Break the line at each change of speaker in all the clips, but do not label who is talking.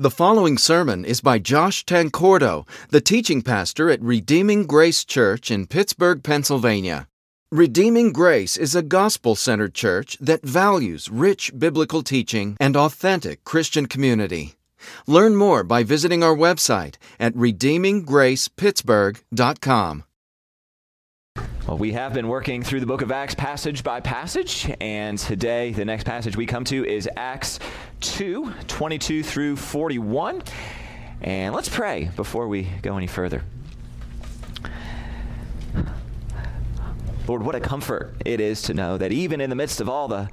The following sermon is by Josh Tancordo, the teaching pastor at Redeeming Grace Church in Pittsburgh, Pennsylvania. Redeeming Grace is a gospel centered church that values rich biblical teaching and authentic Christian community. Learn more by visiting our website at redeeminggracepittsburgh.com.
Well, we have been working through the book of Acts passage by passage, and today the next passage we come to is Acts 2 22 through 41. And let's pray before we go any further. Lord, what a comfort it is to know that even in the midst of all the,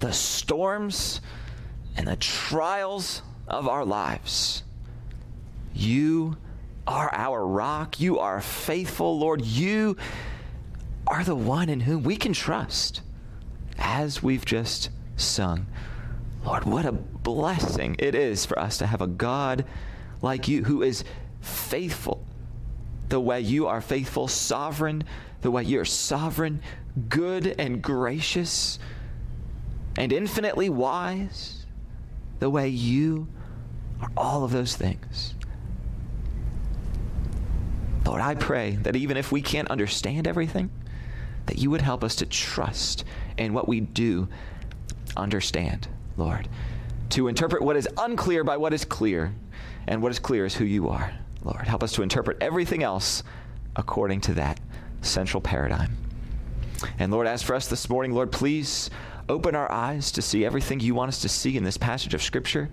the storms and the trials of our lives, you are our rock. You are faithful, Lord. You are the one in whom we can trust, as we've just sung. Lord, what a blessing it is for us to have a God like you who is faithful the way you are faithful, sovereign, the way you're sovereign, good and gracious, and infinitely wise, the way you are all of those things. Lord, I pray that even if we can't understand everything, that you would help us to trust in what we do understand, Lord. To interpret what is unclear by what is clear, and what is clear is who you are, Lord. Help us to interpret everything else according to that central paradigm. And Lord, as for us this morning, Lord, please open our eyes to see everything you want us to see in this passage of Scripture.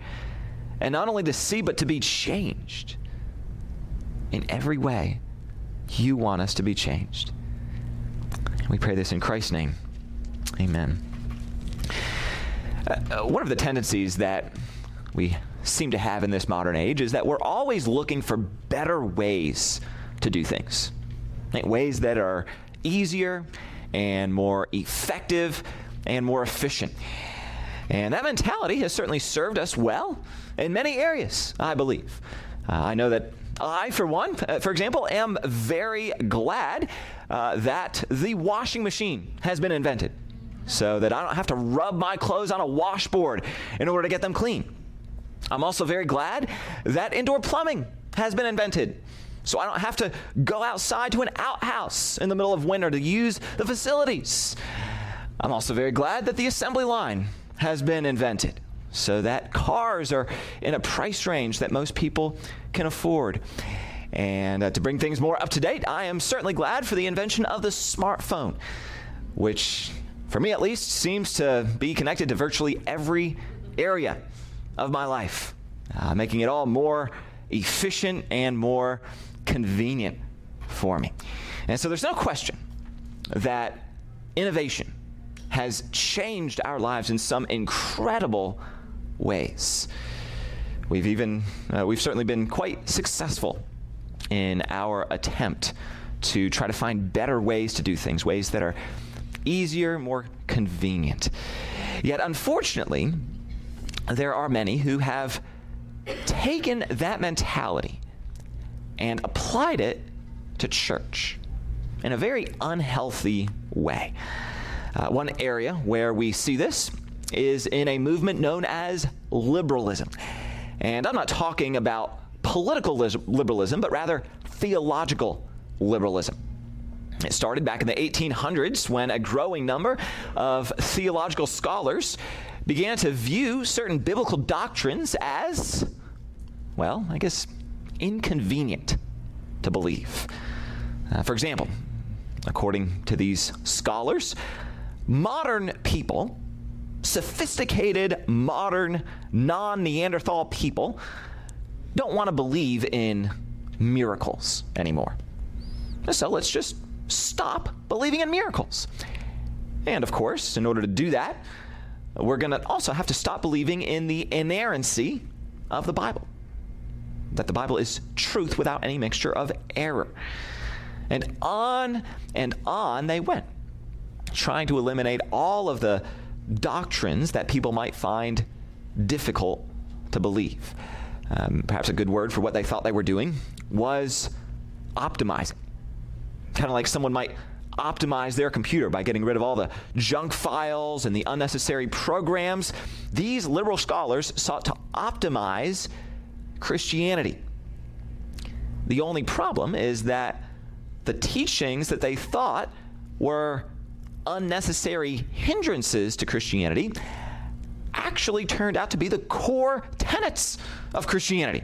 And not only to see, but to be changed in every way you want us to be changed. We pray this in Christ's name. Amen. Uh, uh, one of the tendencies that we seem to have in this modern age is that we're always looking for better ways to do things, right? ways that are easier and more effective and more efficient. And that mentality has certainly served us well in many areas, I believe. Uh, I know that I, for one, uh, for example, am very glad uh, that the washing machine has been invented so that I don't have to rub my clothes on a washboard in order to get them clean. I'm also very glad that indoor plumbing has been invented so I don't have to go outside to an outhouse in the middle of winter to use the facilities. I'm also very glad that the assembly line has been invented so that cars are in a price range that most people can afford. And uh, to bring things more up to date, I am certainly glad for the invention of the smartphone, which, for me at least, seems to be connected to virtually every area of my life, uh, making it all more efficient and more convenient for me. And so there's no question that innovation has changed our lives in some incredible ways. We've even, uh, we've certainly been quite successful in our attempt to try to find better ways to do things, ways that are easier, more convenient. Yet, unfortunately, there are many who have taken that mentality and applied it to church in a very unhealthy way. Uh, one area where we see this is in a movement known as liberalism. And I'm not talking about political liberalism, but rather theological liberalism. It started back in the 1800s when a growing number of theological scholars began to view certain biblical doctrines as, well, I guess, inconvenient to believe. Uh, for example, according to these scholars, modern people sophisticated, modern, non Neanderthal people don't want to believe in miracles anymore. So let's just stop believing in miracles. And of course, in order to do that, we're going to also have to stop believing in the inerrancy of the Bible. That the Bible is truth without any mixture of error. And on and on they went, trying to eliminate all of the doctrines that people might find difficult to believe. Um, perhaps a good word for what they thought they were doing was optimizing. Kind of like someone might optimize their computer by getting rid of all the junk files and the unnecessary programs. These liberal scholars sought to optimize Christianity. The only problem is that the teachings that they thought were unnecessary hindrances to Christianity actually turned out to be the core tenets of Christianity.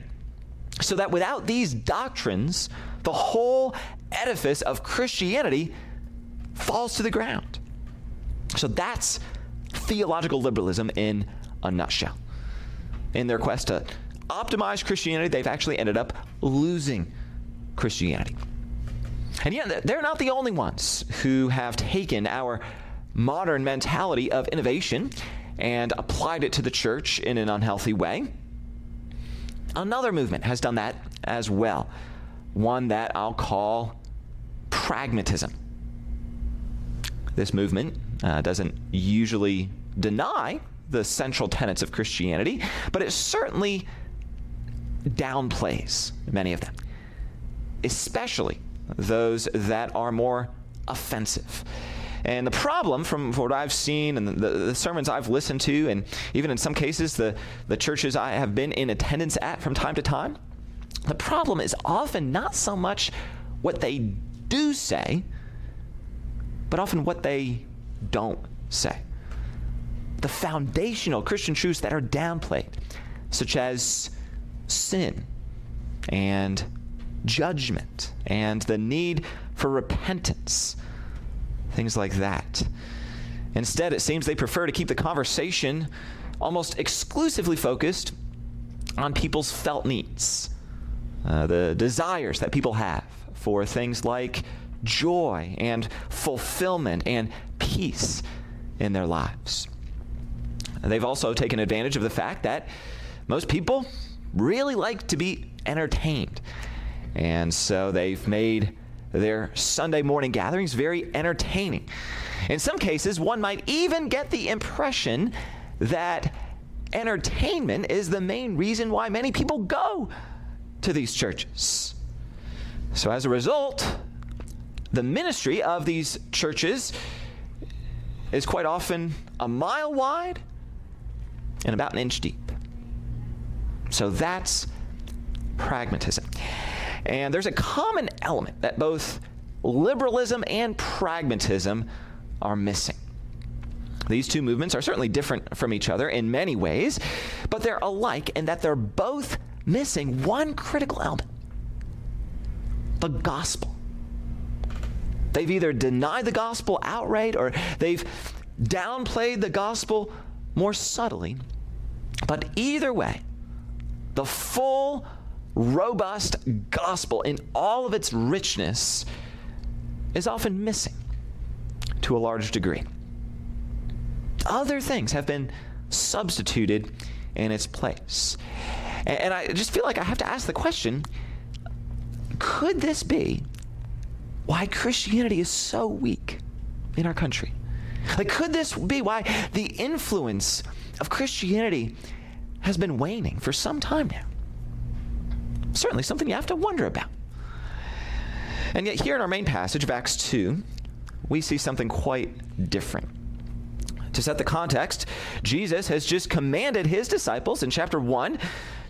So that without these doctrines, the whole edifice of Christianity falls to the ground. So that's theological liberalism in a nutshell. In their quest to optimize Christianity, they've actually ended up losing Christianity. And yet, they're not the only ones who have taken our modern mentality of innovation and applied it to the church in an unhealthy way. Another movement has done that as well, one that I'll call pragmatism. This movement uh, doesn't usually deny the central tenets of Christianity, but it certainly downplays many of them, especially those that are more offensive. And the problem, from what I've seen and the, the, sermons I've listened to, and even in some cases the, the churches I have been in attendance at from time to time, the problem is often not so much what they do say, but often what they don't say. The foundational Christian truths that are downplayed, such as sin and judgment and the need for repentance, things like that. Instead, it seems they prefer to keep the conversation almost exclusively focused on people's felt needs, uh, the desires that people have for things like joy and fulfillment and peace in their lives. They've also taken advantage of the fact that most people really like to be entertained. And so they've made their Sunday morning gatherings very entertaining. In some cases, one might even get the impression that entertainment is the main reason why many people go to these churches. So, as a result, the ministry of these churches is quite often a mile wide and about an inch deep. So that's pragmatism. And there's a common element that both liberalism and pragmatism are missing. These two movements are certainly different from each other in many ways, but they're alike in that they're both missing one critical element the gospel. They've either denied the gospel outright or they've downplayed the gospel more subtly. But either way, the full, robust gospel in all of its richness is often missing to a large degree. Other things have been substituted in its place. And I just feel like I have to ask the question could this be why Christianity is so weak in our country? Like, could this be why the influence of Christianity has been waning for some time now? Certainly something you have to wonder about. And yet, here in our main passage of Acts 2, we see something quite different. To set the context, Jesus has just commanded his disciples in chapter 1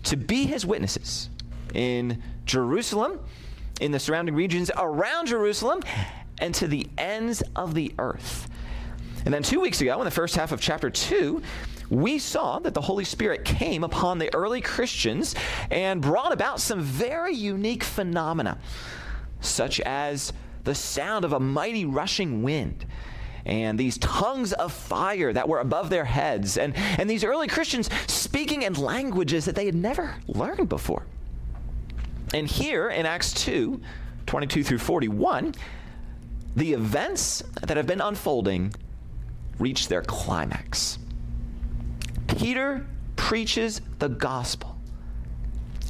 to be his witnesses in Jerusalem in the surrounding regions around Jerusalem and to the ends of the earth. And then two weeks ago, in the first half of chapter 2, we saw that the Holy Spirit came upon the early Christians and brought about some very unique phenomena, such as the sound of a mighty rushing wind and these tongues of fire that were above their heads, and, and these early Christians speaking in languages that they had never learned before. And here in Acts 2 22 through 41, the events that have been unfolding reach their climax. Peter preaches the gospel,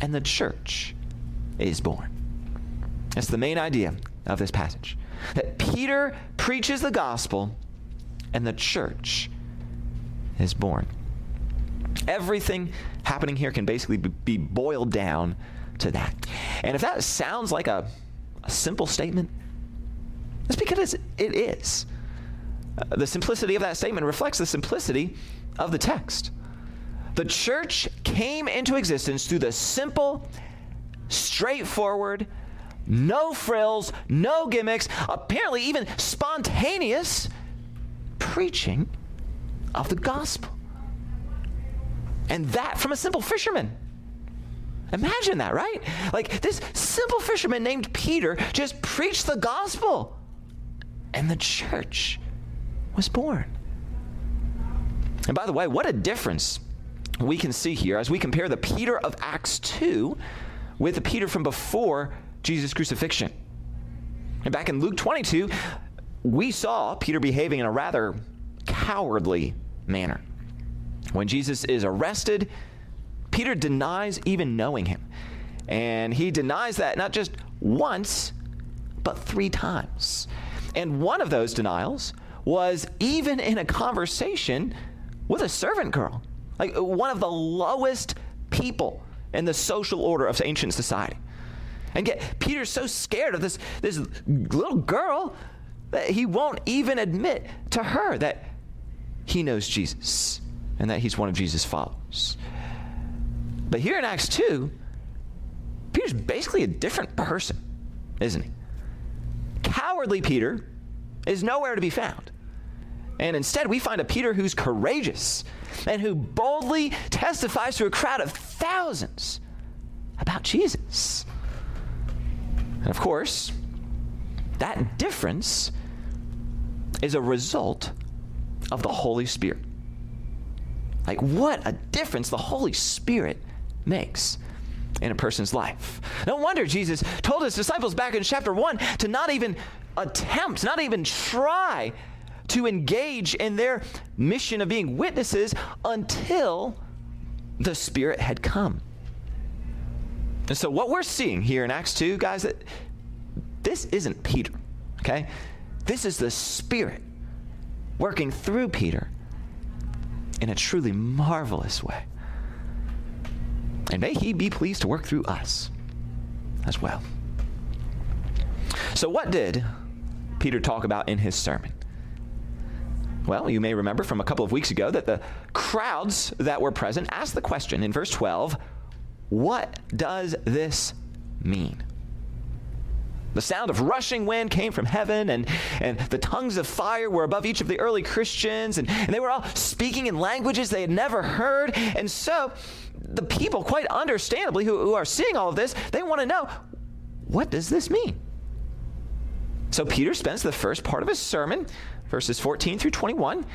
and the church is born. That's the main idea of this passage. That Peter preaches the gospel, and the church is born. Everything happening here can basically be boiled down to that. And if that sounds like a, a simple statement, it's because it is. Uh, the simplicity of that statement reflects the simplicity of the text. The church came into existence through the simple, straightforward, no frills, no gimmicks, apparently even spontaneous preaching of the gospel. And that from a simple fisherman. Imagine that, right? Like this simple fisherman named Peter just preached the gospel, and the church was born. And by the way, what a difference we can see here as we compare the Peter of Acts 2 with the Peter from before Jesus' crucifixion. And back in Luke 22, we saw Peter behaving in a rather cowardly manner. When Jesus is arrested, Peter denies even knowing him. And he denies that not just once, but three times. And one of those denials was even in a conversation with a servant girl, like uh, one of the lowest people in the social order of ancient society. And yet, Peter's so scared of this, this little girl that he won't even admit to her that he knows Jesus and that he's one of Jesus' followers. But here in Acts 2, Peter's basically a different person, isn't he? Cowardly Peter is nowhere to be found. And instead, we find a Peter who's courageous and who boldly testifies to a crowd of thousands about Jesus. And of course, that difference is a result of the Holy Spirit. Like, what a difference the Holy Spirit makes in a person's life. No wonder Jesus told his disciples back in chapter 1 to not even attempt, not even try to engage in their mission of being witnesses until the Spirit had come. And so, what we're seeing here in Acts 2, guys, that this isn't Peter, okay? This is the Spirit working through Peter in a truly marvelous way. And may He be pleased to work through us as well. So, what did Peter talk about in his sermon? Well, you may remember from a couple of weeks ago that the crowds that were present asked the question in verse 12 What does this mean? The sound of rushing wind came from heaven, and, and the tongues of fire were above each of the early Christians, and, and they were all speaking in languages they had never heard. And so, the people, quite understandably, who, who are seeing all of this, they want to know what does this mean? So, Peter spends the first part of his sermon, verses 14 through 21,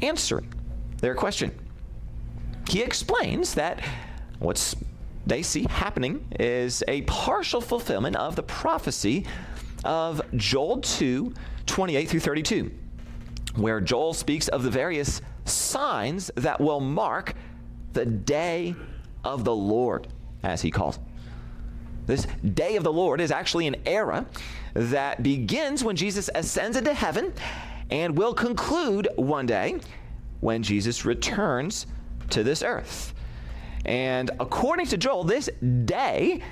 answering their question. He explains that what's they see happening is a partial fulfillment of the prophecy of Joel 2 28 through 32, where Joel speaks of the various signs that will mark the day of the Lord, as he calls it. This day of the Lord is actually an era that begins when Jesus ascends into heaven and will conclude one day when Jesus returns to this earth. And according to Joel, this day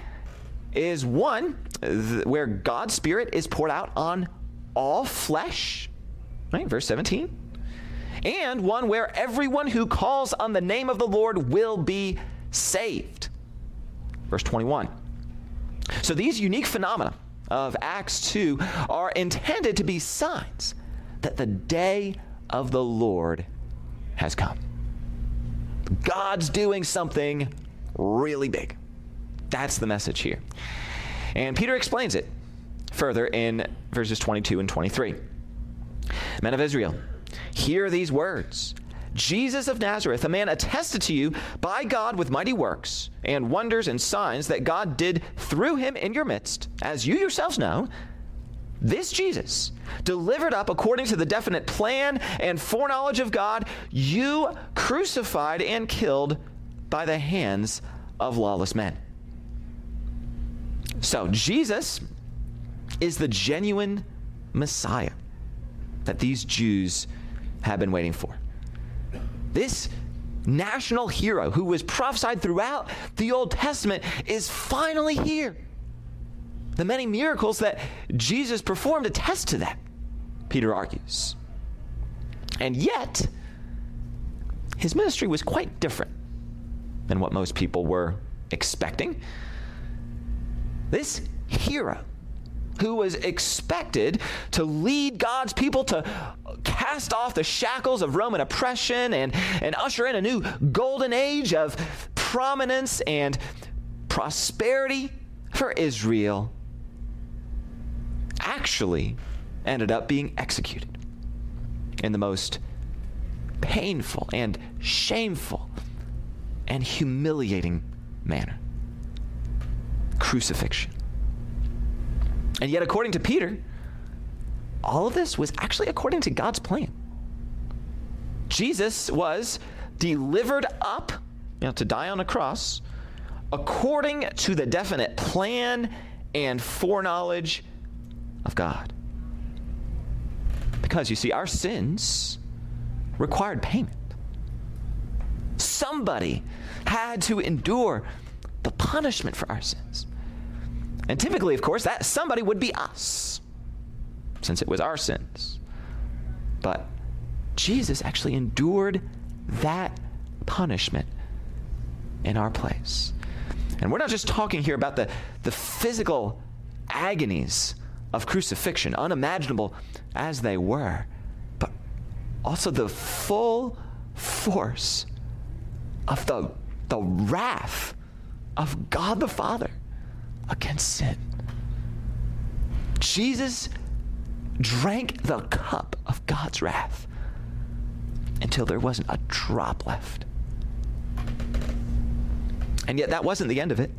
is one th- where God's Spirit is poured out on all flesh, right? Verse 17. And one where everyone who calls on the name of the Lord will be saved. Verse 21. So these unique phenomena of Acts 2 are intended to be signs that the day of the Lord has come. God's doing something really big. That's the message here. And Peter explains it further in verses 22 and 23. Men of Israel, hear these words. Jesus of Nazareth, a man attested to you by God with mighty works and wonders and signs that God did through him in your midst, as you yourselves know, this Jesus, delivered up according to the definite plan and foreknowledge of God, you crucified and killed by the hands of lawless men. So, Jesus is the genuine Messiah that these Jews have been waiting for. This national hero who was prophesied throughout the Old Testament is finally here. The many miracles that Jesus performed attest to that, Peter argues. And yet, his ministry was quite different than what most people were expecting. This hero, who was expected to lead God's people to cast off the shackles of Roman oppression and, and usher in a new golden age of prominence and prosperity for Israel, actually ended up being executed in the most painful and shameful and humiliating manner crucifixion. And yet, according to Peter, all of this was actually according to God's plan. Jesus was delivered up you know, to die on a cross according to the definite plan and foreknowledge of God. Because you see, our sins required payment. Somebody had to endure the punishment for our sins. And typically, of course, that somebody would be us, since it was our sins. But Jesus actually endured that punishment in our place. And we're not just talking here about the, the physical agonies of crucifixion, unimaginable as they were, but also the full force of the, the wrath of God the Father against sin. Jesus drank the cup of God's wrath until there wasn't a drop left. And yet, that wasn't the end of it.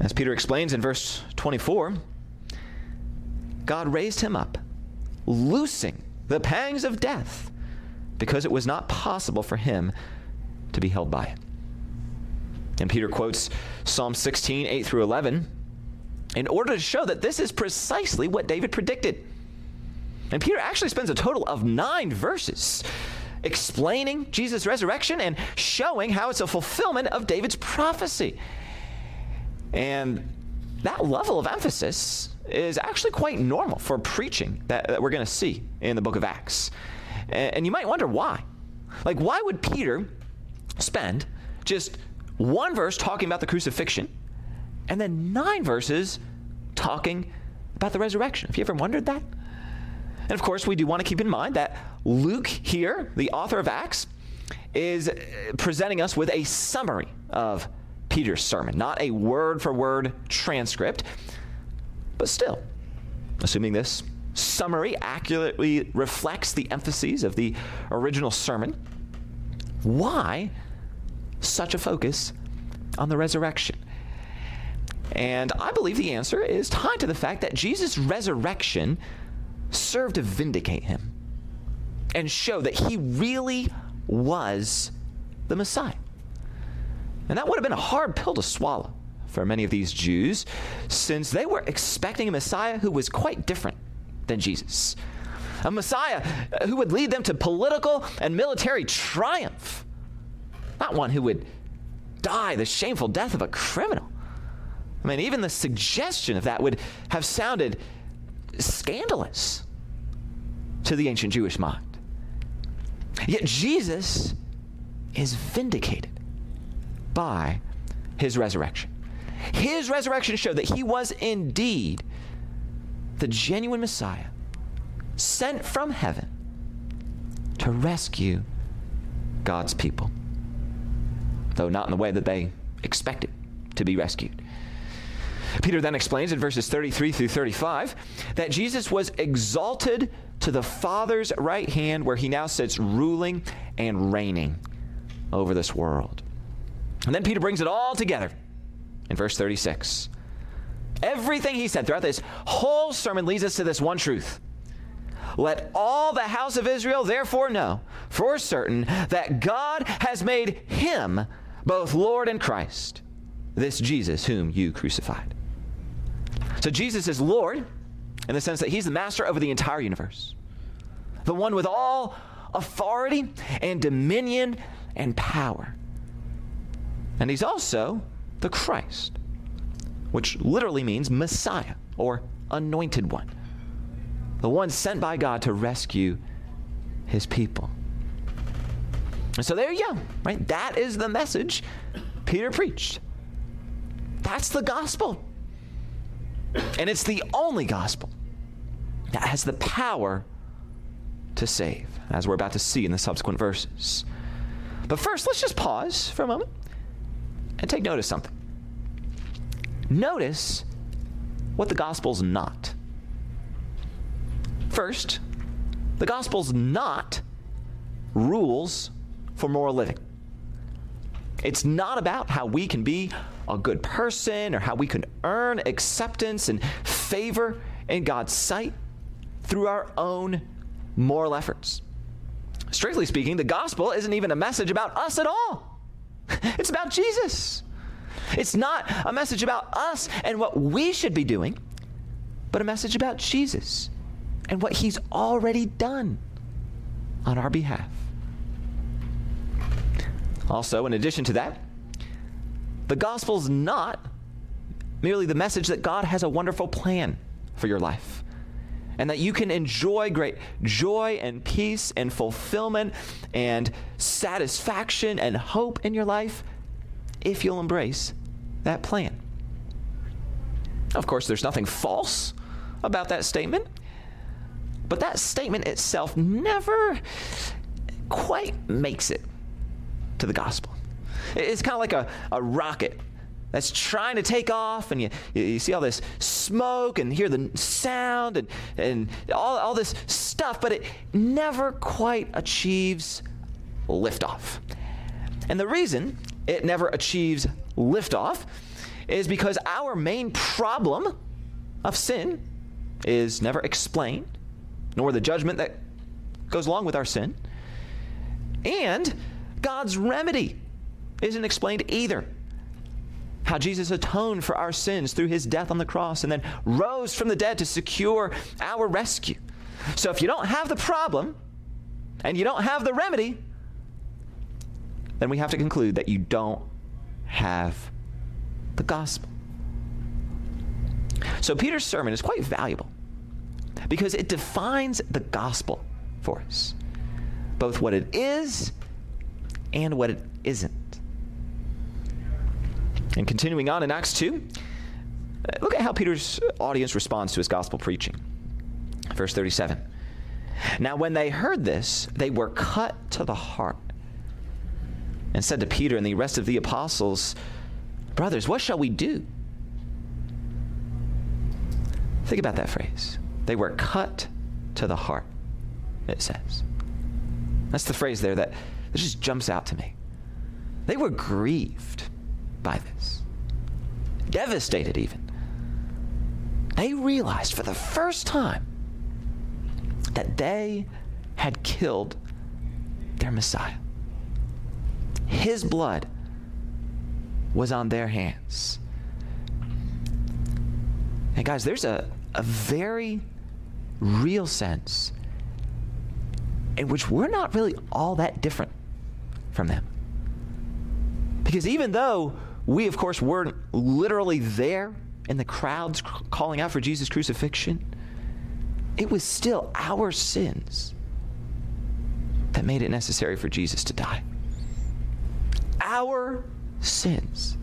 As Peter explains in verse 24, God raised him up, loosing the pangs of death, because it was not possible for him to be held by it. And Peter quotes Psalm 16, 8 through 11, in order to show that this is precisely what David predicted. And Peter actually spends a total of nine verses explaining Jesus' resurrection and showing how it's a fulfillment of David's prophecy. And that level of emphasis is actually quite normal for preaching that, that we're going to see in the book of Acts. And, and you might wonder why. Like, why would Peter spend just one verse talking about the crucifixion and then nine verses talking about the resurrection? Have you ever wondered that? And of course, we do want to keep in mind that Luke here, the author of Acts, is uh, presenting us with a summary of Peter's sermon, not a word for word transcript, but still, assuming this summary accurately reflects the emphases of the original sermon, why such a focus on the resurrection? And I believe the answer is tied to the fact that Jesus' resurrection served to vindicate him and show that he really was the Messiah. And that would have been a hard pill to swallow for many of these Jews, since they were expecting a Messiah who was quite different than Jesus. A Messiah who would lead them to political and military triumph, not one who would die the shameful death of a criminal. I mean, even the suggestion of that would have sounded scandalous to the ancient Jewish mind. Yet Jesus is vindicated by his resurrection. His resurrection showed that he was indeed the genuine Messiah sent from heaven to rescue God's people, though not in the way that they expected to be rescued. Peter then explains in verses 33 through 35 that Jesus was exalted to the Father's right hand, where he now sits ruling and reigning over this world. And then Peter brings it all together in verse 36. Everything he said throughout this whole sermon leads us to this one truth. Let all the house of Israel therefore know for certain that God has made him both Lord and Christ, this Jesus whom you crucified. So Jesus is Lord in the sense that he's the master over the entire universe, the one with all authority and dominion and power. And he's also the Christ, which literally means Messiah or anointed one, the one sent by God to rescue his people. And so there you go, right? That is the message Peter preached. That's the gospel. And it's the only gospel that has the power to save, as we're about to see in the subsequent verses. But first, let's just pause for a moment and take notice of something. Notice what the gospel's not. First, the gospel's not rules for moral living. It's not about how we can be a good person or how we can earn acceptance and favor in God's sight through our own moral efforts. Strictly speaking, the gospel isn't even a message about us at all. It's about Jesus. It's not a message about us and what we should be doing, but a message about Jesus and what he's already done on our behalf. Also, in addition to that, the gospel's not merely the message that God has a wonderful plan for your life and that you can enjoy great joy and peace and fulfillment and satisfaction and hope in your life if you'll embrace that plan. Of course, there's nothing false about that statement, but that statement itself never quite makes it to the gospel. It's kind of like a, a rocket that's trying to take off, and you, you see all this smoke and hear the sound and, and all, all this stuff, but it never quite achieves liftoff. And the reason it never achieves liftoff is because our main problem of sin is never explained, nor the judgment that goes along with our sin. And God's remedy isn't explained either. How Jesus atoned for our sins through his death on the cross and then rose from the dead to secure our rescue. So if you don't have the problem and you don't have the remedy, then we have to conclude that you don't have the gospel. So Peter's sermon is quite valuable because it defines the gospel for us, both what it is and what it isn't. And continuing on in Acts 2, uh, look at how Peter's audience responds to his gospel preaching. Verse 37. Now, when they heard this, they were cut to the heart and said to Peter and the rest of the apostles, Brothers, what shall we do? Think about that phrase. They were cut to the heart, it says. That's the phrase there that, that just jumps out to me. They were grieved by this, devastated even. They realized for the first time that they had killed their Messiah. His blood was on their hands. And guys, there's a, a very real sense in which we're not really all that different from them. Because even though we, of course, weren't literally there in the crowds calling out for Jesus' crucifixion, it was still our sins that made it necessary for Jesus to die. Our sins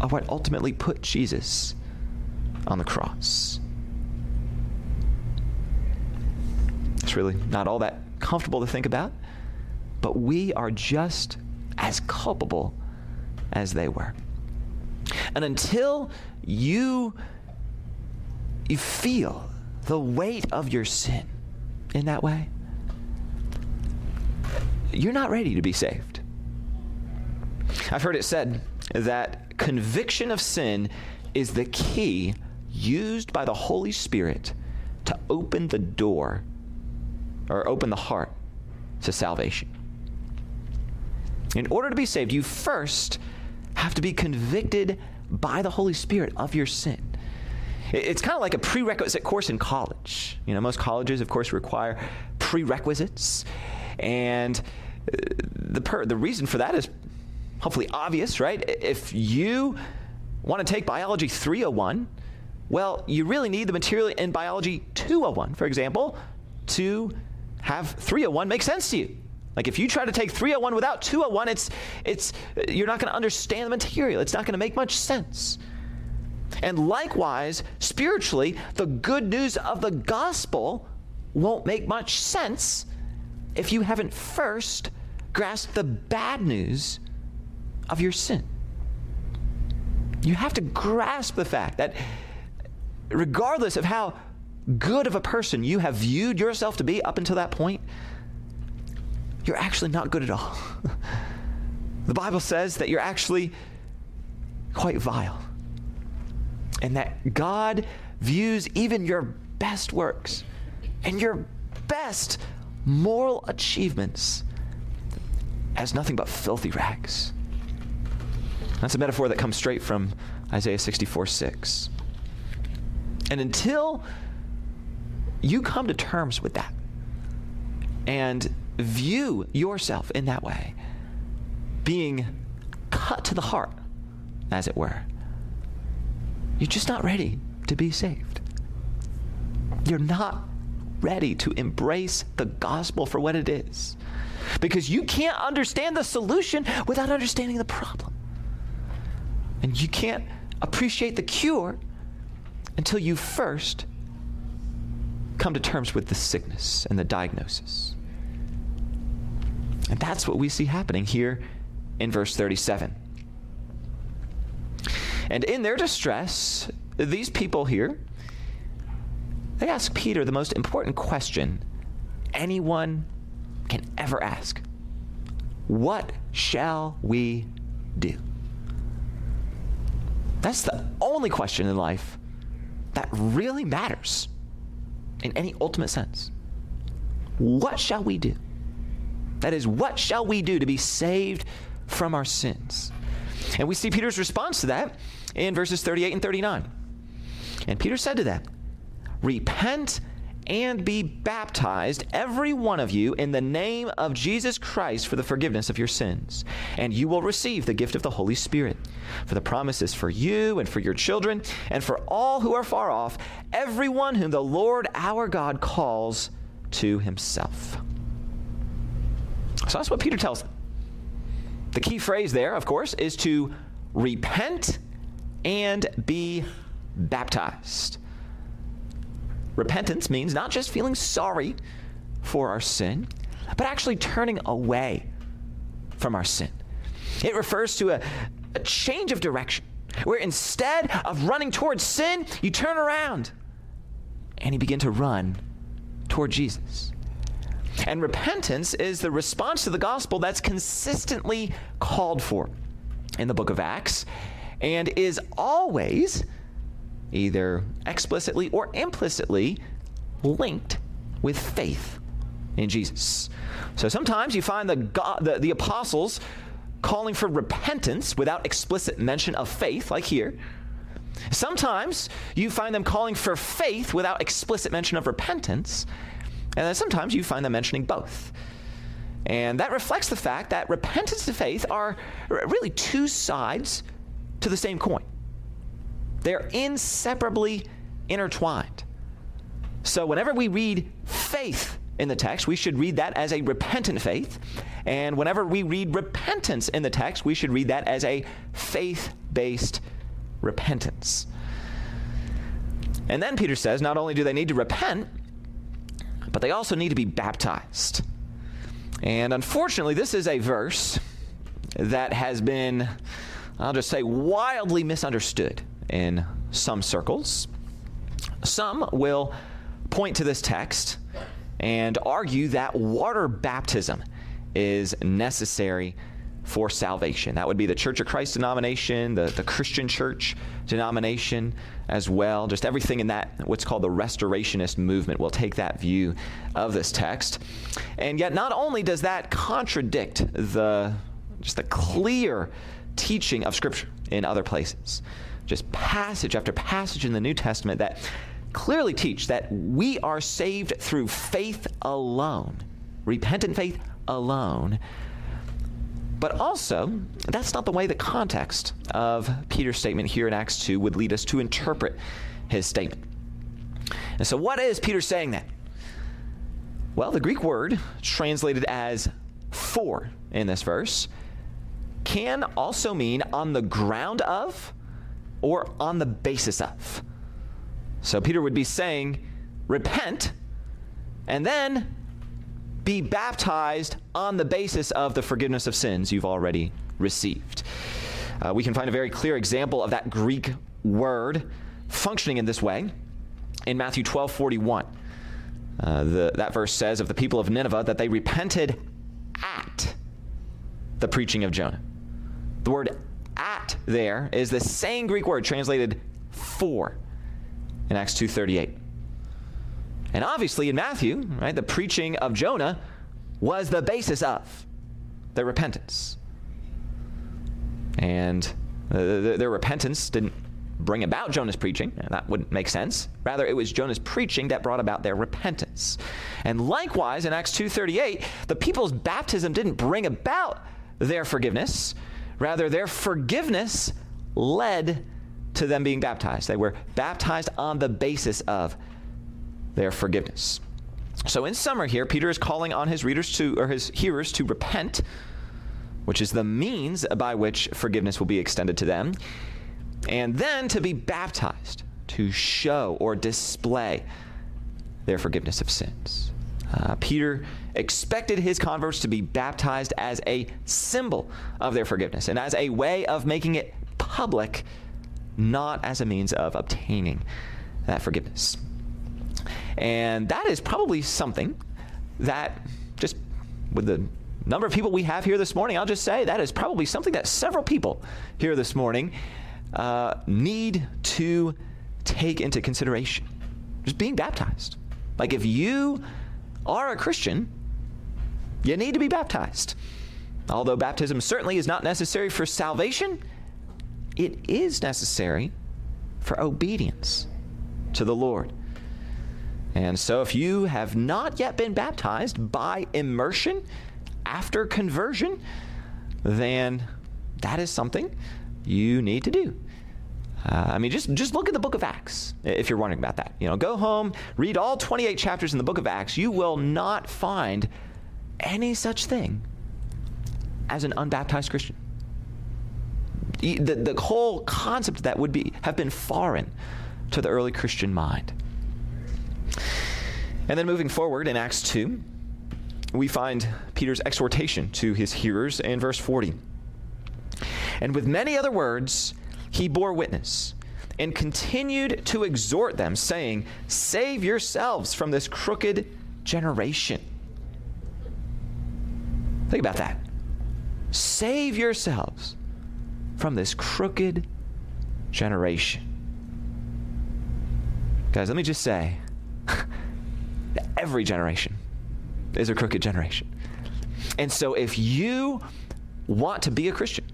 are what ultimately put Jesus on the cross. It's really not all that comfortable to think about, but we are just as culpable as they were. And until you you feel the weight of your sin in that way, you're not ready to be saved. I've heard it said that conviction of sin is the key used by the Holy Spirit to open the door or open the heart to salvation. In order to be saved, you first have to be convicted by the Holy Spirit of your sin. It's kind of like a prerequisite course in college. You know, most colleges, of course, require prerequisites. And uh, the, per- the reason for that is hopefully obvious, right? If you want to take biology 301, well, you really need the material in biology 201, for example, to have 301 make sense to you. Like if you try to take 301 without 201, it's it's you're not going to understand the material. It's not going to make much sense. And likewise, spiritually, the good news of the gospel won't make much sense if you haven't first grasped the bad news of your sin. You have to grasp the fact that regardless of how good of a person you have viewed yourself to be up until that point, you're actually not good at all. the Bible says that you're actually quite vile. And that God views even your best works and your best moral achievements as nothing but filthy rags. That's a metaphor that comes straight from Isaiah 64 6. And until you come to terms with that and view yourself in that way, being cut to the heart, as it were, you're just not ready to be saved. You're not ready to embrace the gospel for what it is. Because you can't understand the solution without understanding the problem. And you can't appreciate the cure until you first come to terms with the sickness and the diagnosis. And that's what we see happening here in verse 37. And in their distress, these people here, they ask Peter the most important question anyone can ever ask What shall we do? That's the only question in life that really matters in any ultimate sense. What shall we do? That is, what shall we do to be saved from our sins? And we see Peter's response to that in verses 38 and 39. And Peter said to them, Repent and be baptized, every one of you, in the name of Jesus Christ for the forgiveness of your sins. And you will receive the gift of the Holy Spirit. For the promise is for you and for your children, and for all who are far off, everyone whom the Lord our God calls to himself. So that's what Peter tells them. The key phrase there, of course, is to repent and be baptized. Repentance means not just feeling sorry for our sin, but actually turning away from our sin. It refers to a, a change of direction, where instead of running towards sin, you turn around and you begin to run toward Jesus. And repentance is the response to the gospel that's consistently called for in the book of Acts and is always either explicitly or implicitly linked with faith in Jesus. So sometimes you find the, the, the apostles calling for repentance without explicit mention of faith, like here. Sometimes you find them calling for faith without explicit mention of repentance. And then sometimes you find them mentioning both. And that reflects the fact that repentance and faith are really two sides to the same coin. They're inseparably intertwined. So whenever we read faith in the text, we should read that as a repentant faith. And whenever we read repentance in the text, we should read that as a faith based repentance. And then Peter says not only do they need to repent, but they also need to be baptized. And unfortunately, this is a verse that has been, I'll just say, wildly misunderstood in some circles. Some will point to this text and argue that water baptism is necessary for salvation. That would be the Church of Christ denomination, the, the Christian church denomination as well. Just everything in that, what's called the restorationist movement, will take that view of this text. And yet, not only does that contradict the just the clear teaching of Scripture in other places, just passage after passage in the New Testament that clearly teach that we are saved through faith alone, repentant faith alone. But also, that's not the way the context of Peter's statement here in Acts 2 would lead us to interpret his statement. And so, what is Peter saying then? Well, the Greek word translated as for in this verse can also mean on the ground of or on the basis of. So Peter would be saying, repent and then be baptized on the basis of the forgiveness of sins you've already received. Uh, we can find a very clear example of that Greek word functioning in this way in Matthew 12 41. Uh, the, that verse says of the people of Nineveh that they repented at the preaching of Jonah. The word at there is the same Greek word translated for in Acts 2:38. And obviously in Matthew, right, the preaching of Jonah was the basis of their repentance. And their repentance didn't bring about Jonah's preaching. That wouldn't make sense. Rather, it was Jonah's preaching that brought about their repentance. And likewise, in Acts 2:38, the people's baptism didn't bring about their forgiveness. Rather, their forgiveness led to them being baptized. They were baptized on the basis of their forgiveness. So in summer here, Peter is calling on his readers to or his hearers to repent, which is the means by which forgiveness will be extended to them and then to be baptized to show or display their forgiveness of sins. Uh, Peter expected his converts to be baptized as a symbol of their forgiveness and as a way of making it public, not as a means of obtaining that forgiveness. And that is probably something that, just with the number of people we have here this morning, I'll just say that is probably something that several people here this morning uh, need to take into consideration. Just being baptized. Like if you are a Christian, you need to be baptized. Although baptism certainly is not necessary for salvation, it is necessary for obedience to the Lord. And so, if you have not yet been baptized by immersion after conversion, then that is something you need to do. Uh, I mean, just, just look at the book of Acts if you're wondering about that. You know, go home, read all 28 chapters in the book of Acts. You will not find any such thing as an unbaptized Christian. The, the whole concept of that would be have been foreign to the early Christian mind. And then moving forward in Acts 2, we find Peter's exhortation to his hearers in verse 40. And with many other words, he bore witness and continued to exhort them, saying, Save yourselves from this crooked generation. Think about that. Save yourselves from this crooked generation. Guys, let me just say every generation is a crooked generation. And so if you want to be a Christian,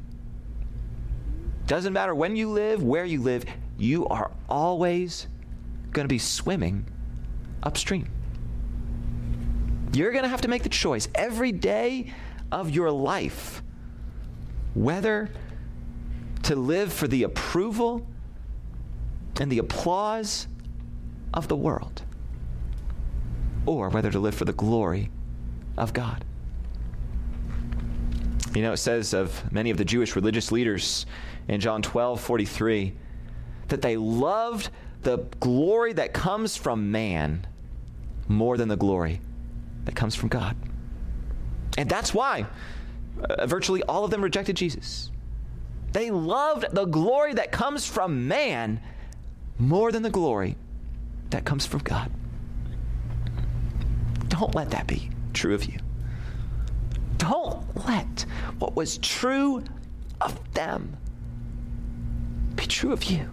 doesn't matter when you live, where you live, you are always going to be swimming upstream. You're going to have to make the choice every day of your life whether to live for the approval and the applause of the world or whether to live for the glory of God. You know, it says of many of the Jewish religious leaders in John 12 43 that they loved the glory that comes from man more than the glory that comes from God. And that's why uh, virtually all of them rejected Jesus. They loved the glory that comes from man more than the glory that comes from God. Don't let that be true of you. Don't let what was true of them be true of you.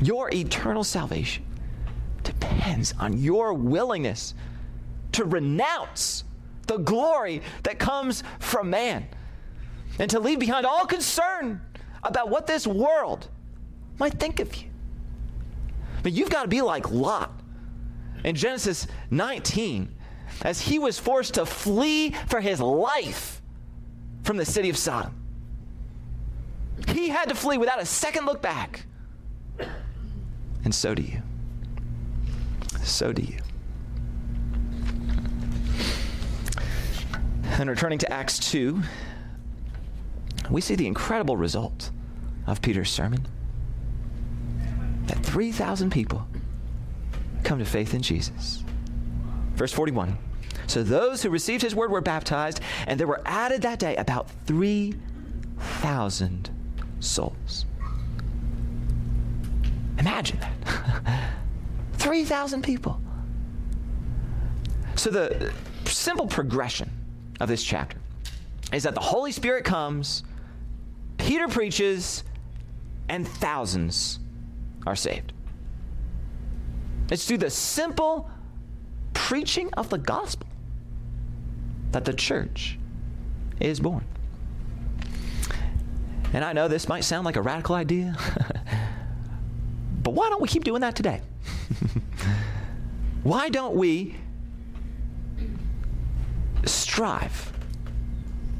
Your eternal salvation depends on your willingness to renounce the glory that comes from man and to leave behind all concern about what this world might think of you. But you've got to be like Lot in Genesis 19 as he was forced to flee for his life from the city of Sodom. He had to flee without a second look back. And so do you. So do you. And returning to Acts 2, we see the incredible result of Peter's sermon that 3,000 people come to faith in Jesus. Verse 41 So those who received his word were baptized, and there were added that day about 3,000 souls. Imagine that 3,000 people. So the simple progression of this chapter is that the Holy Spirit comes, Peter preaches, and thousands are saved. It's through the simple preaching of the gospel that the church is born. And I know this might sound like a radical idea, but why don't we keep doing that today? why don't we strive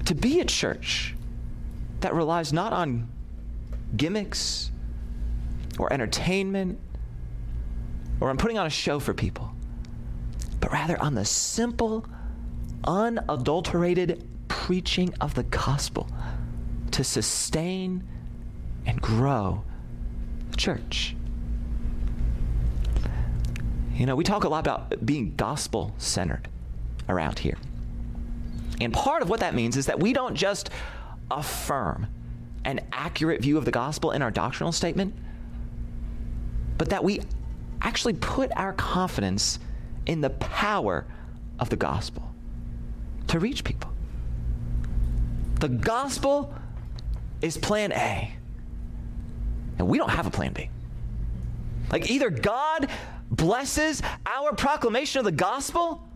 to be a church that relies not on gimmicks or entertainment or I'm putting on a show for people, but rather on the simple, unadulterated preaching of the gospel to sustain and grow the church. You know, we talk a lot about being gospel centered around here. And part of what that means is that we don't just affirm an accurate view of the gospel in our doctrinal statement, but that we actually put our confidence in the power of the gospel to reach people. The gospel is plan A, and we don't have a plan B. Like either God blesses our proclamation of the gospel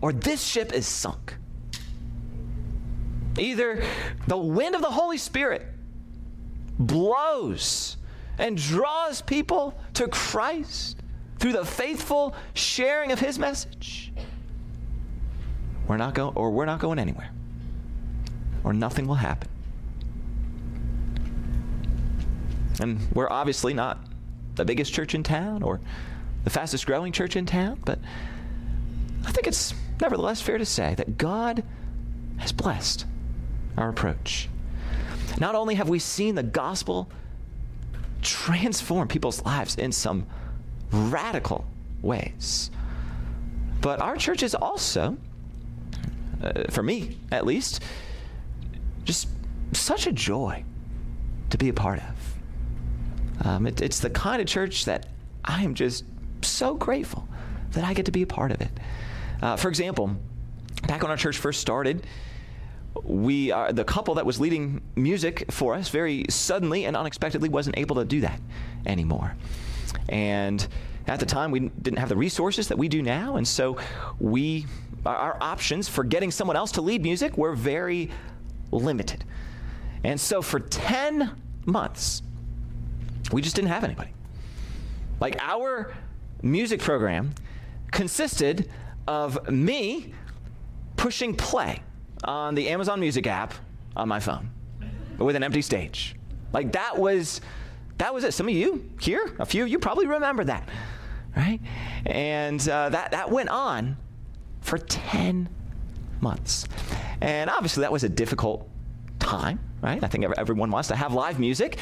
or this ship is sunk. Either the wind of the Holy Spirit blows and draws people to Christ through the faithful sharing of his message. We're not going or we're not going anywhere. Or nothing will happen. And we're obviously not the biggest church in town or the fastest growing church in town, but I think it's nevertheless fair to say that God has blessed our approach. Not only have we seen the gospel transform people's lives in some radical ways, but our church is also, uh, for me at least, just such a joy to be a part of. Um, it, it's the kind of church that I am just so grateful that I get to be a part of it. Uh, for example, back when our church first started, we are the couple that was leading music for us very suddenly and unexpectedly wasn't able to do that anymore. And at the time, we didn't have the resources that we do now, and so we our options for getting someone else to lead music were very limited. And so for 10 months, we just didn't have anybody. Like our music program consisted of me pushing play on the Amazon Music app on my phone with an empty stage. Like that was that was it. Some of you here, a few you probably remember that, right? And uh, that that went on for ten months, and obviously that was a difficult time, right? I think everyone wants to have live music,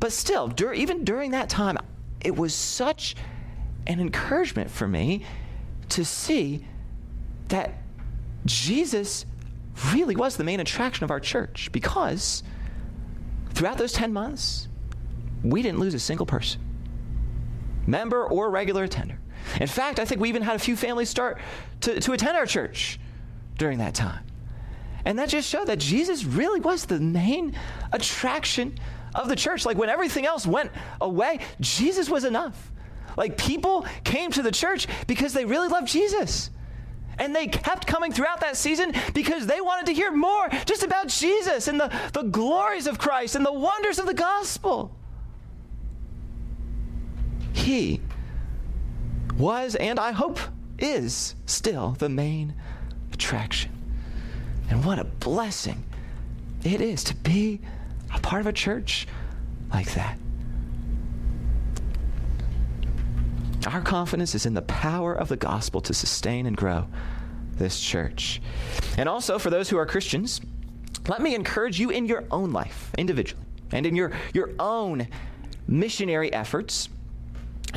but still, dur- even during that time, it was such an encouragement for me to see that Jesus really was the main attraction of our church because throughout those 10 months, we didn't lose a single person, member or regular attender. In fact, I think we even had a few families start to, to attend our church during that time. And that just showed that Jesus really was the main attraction of the church. Like when everything else went away, Jesus was enough. Like people came to the church because they really loved Jesus. And they kept coming throughout that season because they wanted to hear more just about Jesus and the, the glories of Christ and the wonders of the gospel. He was, and I hope is, still the main attraction. And what a blessing it is to be a part of a church like that. Our confidence is in the power of the gospel to sustain and grow this church. And also, for those who are Christians, let me encourage you in your own life, individually, and in your, your own missionary efforts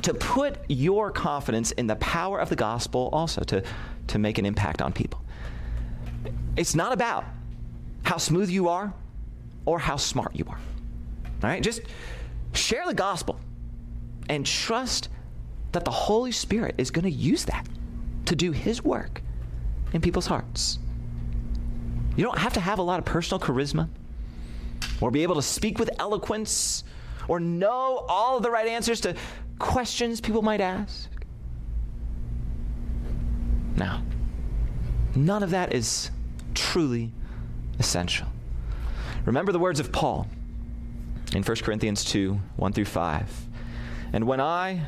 to put your confidence in the power of the gospel also to, to make an impact on people. It's not about how smooth you are or how smart you are. All right? Just share the gospel and trust that the Holy Spirit is going to use that to do His work in people's hearts. You don't have to have a lot of personal charisma or be able to speak with eloquence or know all of the right answers to questions people might ask. Now, none of that is truly essential. Remember the words of Paul in 1 Corinthians 2 1 through 5. And when I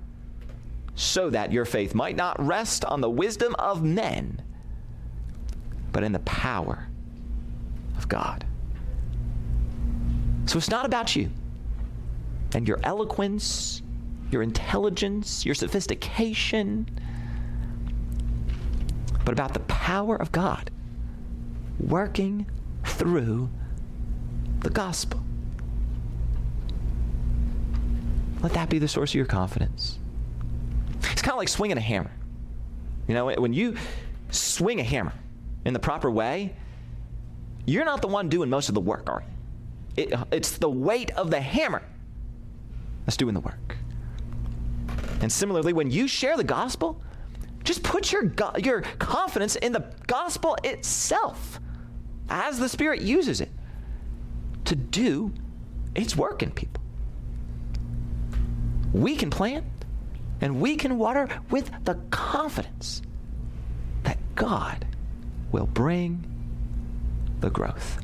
so that your faith might not rest on the wisdom of men, but in the power of God. So it's not about you and your eloquence, your intelligence, your sophistication, but about the power of God working through the gospel. Let that be the source of your confidence. It's kind of like swinging a hammer. You know, when you swing a hammer in the proper way, you're not the one doing most of the work, are you? It, it's the weight of the hammer that's doing the work. And similarly, when you share the gospel, just put your, your confidence in the gospel itself as the Spirit uses it to do its work in people. We can plant and we can water with the confidence that God will bring the growth.